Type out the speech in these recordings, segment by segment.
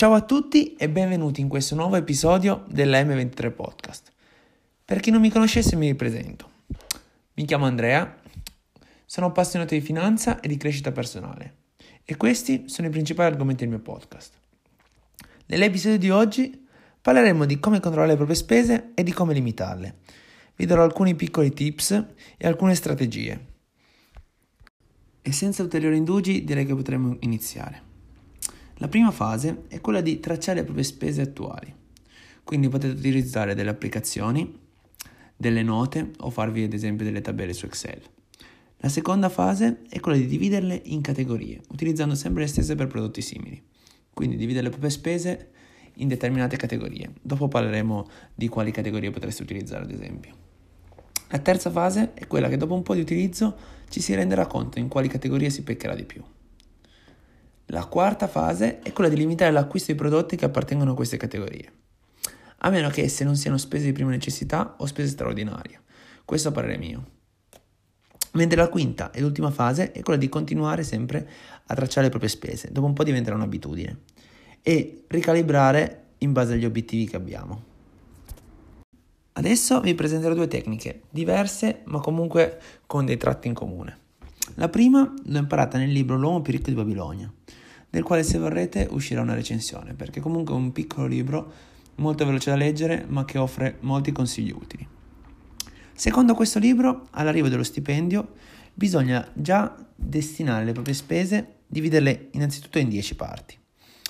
Ciao a tutti e benvenuti in questo nuovo episodio della M23 Podcast. Per chi non mi conoscesse mi ripresento. Mi chiamo Andrea, sono appassionato di finanza e di crescita personale e questi sono i principali argomenti del mio podcast. Nell'episodio di oggi parleremo di come controllare le proprie spese e di come limitarle. Vi darò alcuni piccoli tips e alcune strategie. E senza ulteriori indugi direi che potremmo iniziare. La prima fase è quella di tracciare le proprie spese attuali. Quindi potete utilizzare delle applicazioni, delle note o farvi ad esempio delle tabelle su Excel. La seconda fase è quella di dividerle in categorie, utilizzando sempre le stesse per prodotti simili. Quindi dividere le proprie spese in determinate categorie. Dopo parleremo di quali categorie potreste utilizzare ad esempio. La terza fase è quella che dopo un po' di utilizzo ci si renderà conto in quali categorie si peccherà di più. La quarta fase è quella di limitare l'acquisto di prodotti che appartengono a queste categorie, a meno che esse non siano spese di prima necessità o spese straordinarie. Questo a parere mio. Mentre la quinta e l'ultima fase è quella di continuare sempre a tracciare le proprie spese, dopo un po' diventerà un'abitudine, e ricalibrare in base agli obiettivi che abbiamo. Adesso vi presenterò due tecniche, diverse ma comunque con dei tratti in comune. La prima l'ho imparata nel libro L'uomo più ricco di Babilonia, del quale se vorrete uscirà una recensione, perché comunque è un piccolo libro molto veloce da leggere, ma che offre molti consigli utili. Secondo questo libro, all'arrivo dello stipendio, bisogna già destinare le proprie spese, dividerle innanzitutto in 10 parti.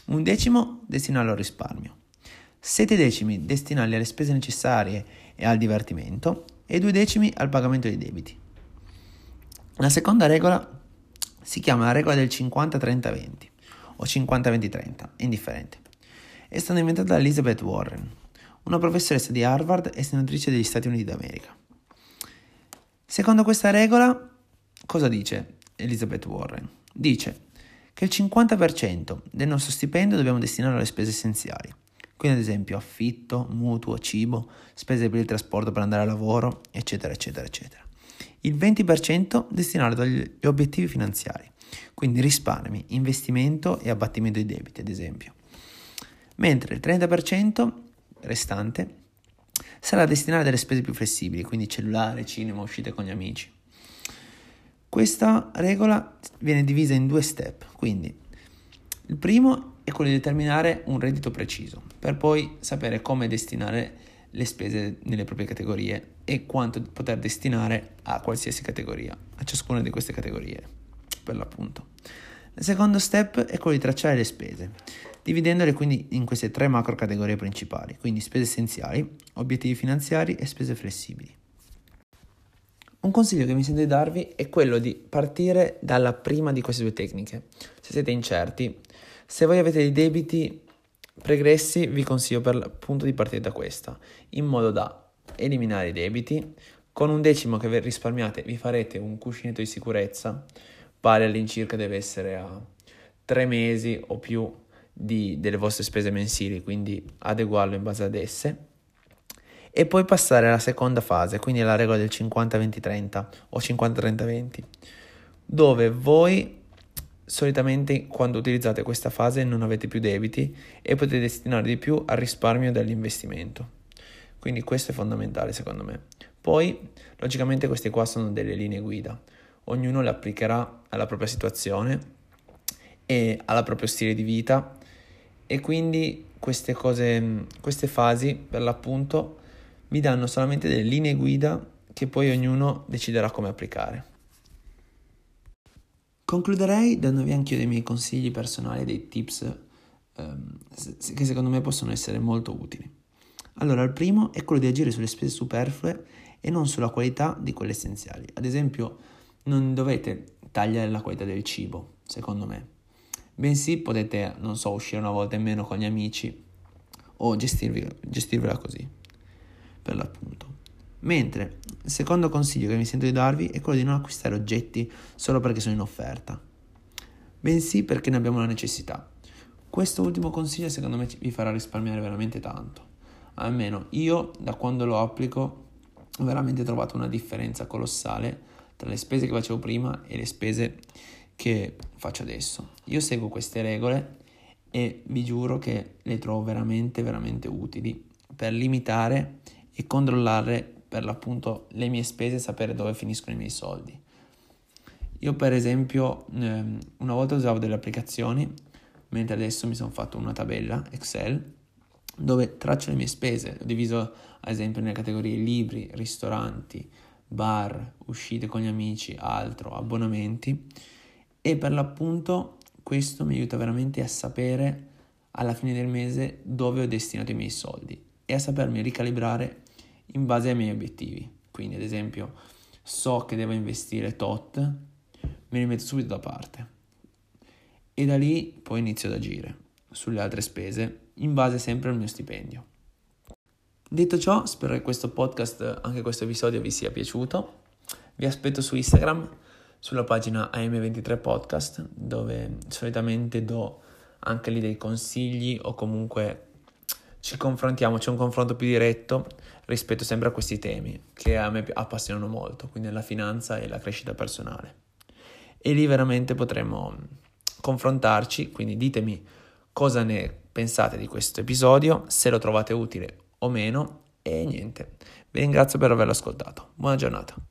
Un decimo destinarlo al risparmio, 7 decimi destinarli alle spese necessarie e al divertimento e 2 decimi al pagamento dei debiti. La seconda regola si chiama la regola del 50-30-20 o 50-20-30, indifferente. È stata inventata da Elizabeth Warren, una professoressa di Harvard e senatrice degli Stati Uniti d'America. Secondo questa regola, cosa dice Elizabeth Warren? Dice che il 50% del nostro stipendio dobbiamo destinarlo alle spese essenziali, quindi ad esempio affitto, mutuo, cibo, spese per il trasporto per andare a lavoro, eccetera, eccetera, eccetera. Il 20% destinato agli obiettivi finanziari, quindi risparmi, investimento e abbattimento dei debiti, ad esempio. Mentre il 30% restante sarà destinato alle spese più flessibili, quindi cellulare, cinema, uscite con gli amici. Questa regola viene divisa in due step, quindi il primo è quello di determinare un reddito preciso, per poi sapere come destinare le spese nelle proprie categorie e quanto poter destinare a qualsiasi categoria, a ciascuna di queste categorie, per l'appunto. Il secondo step è quello di tracciare le spese, dividendole quindi in queste tre macro categorie principali, quindi spese essenziali, obiettivi finanziari e spese flessibili. Un consiglio che mi sento di darvi è quello di partire dalla prima di queste due tecniche. Se siete incerti, se voi avete dei debiti pregressi, vi consiglio per l'appunto di partire da questa, in modo da eliminare i debiti. Con un decimo che risparmiate vi farete un cuscinetto di sicurezza, pari all'incirca deve essere a tre mesi o più di, delle vostre spese mensili, quindi adeguarlo in base ad esse e poi passare alla seconda fase, quindi alla regola del 50-20-30 o 50-30-20, dove voi solitamente quando utilizzate questa fase non avete più debiti e potete destinare di più al risparmio dell'investimento. Quindi questo è fondamentale secondo me. Poi, logicamente queste qua sono delle linee guida, ognuno le applicherà alla propria situazione e al proprio stile di vita e quindi queste cose, queste fasi per l'appunto vi danno solamente delle linee guida che poi ognuno deciderà come applicare. Concluderei dandovi anche io dei miei consigli personali, dei tips ehm, che secondo me possono essere molto utili. Allora, il primo è quello di agire sulle spese superflue e non sulla qualità di quelle essenziali. Ad esempio, non dovete tagliare la qualità del cibo, secondo me, bensì potete, non so, uscire una volta in meno con gli amici o gestirvi, gestirvela così per l'appunto. Mentre il secondo consiglio che mi sento di darvi è quello di non acquistare oggetti solo perché sono in offerta, bensì perché ne abbiamo la necessità. Questo ultimo consiglio secondo me vi farà risparmiare veramente tanto. Almeno io da quando lo applico ho veramente trovato una differenza colossale tra le spese che facevo prima e le spese che faccio adesso. Io seguo queste regole e vi giuro che le trovo veramente veramente utili per limitare e controllare per l'appunto le mie spese e sapere dove finiscono i miei soldi. Io per esempio ehm, una volta usavo delle applicazioni, mentre adesso mi sono fatto una tabella Excel dove traccio le mie spese, ho diviso ad esempio nelle categorie libri, ristoranti, bar, uscite con gli amici, altro, abbonamenti e per l'appunto questo mi aiuta veramente a sapere alla fine del mese dove ho destinato i miei soldi e a sapermi ricalibrare in base ai miei obiettivi. Quindi ad esempio so che devo investire tot, me li metto subito da parte e da lì poi inizio ad agire sulle altre spese in base sempre al mio stipendio. Detto ciò, spero che questo podcast, anche questo episodio vi sia piaciuto. Vi aspetto su Instagram, sulla pagina AM23 Podcast, dove solitamente do anche lì dei consigli o comunque ci confrontiamo, c'è un confronto più diretto rispetto sempre a questi temi che a me appassionano molto, quindi la finanza e la crescita personale. E lì veramente potremo confrontarci, quindi ditemi cosa ne pensate di questo episodio, se lo trovate utile o meno e niente. Vi ringrazio per averlo ascoltato. Buona giornata.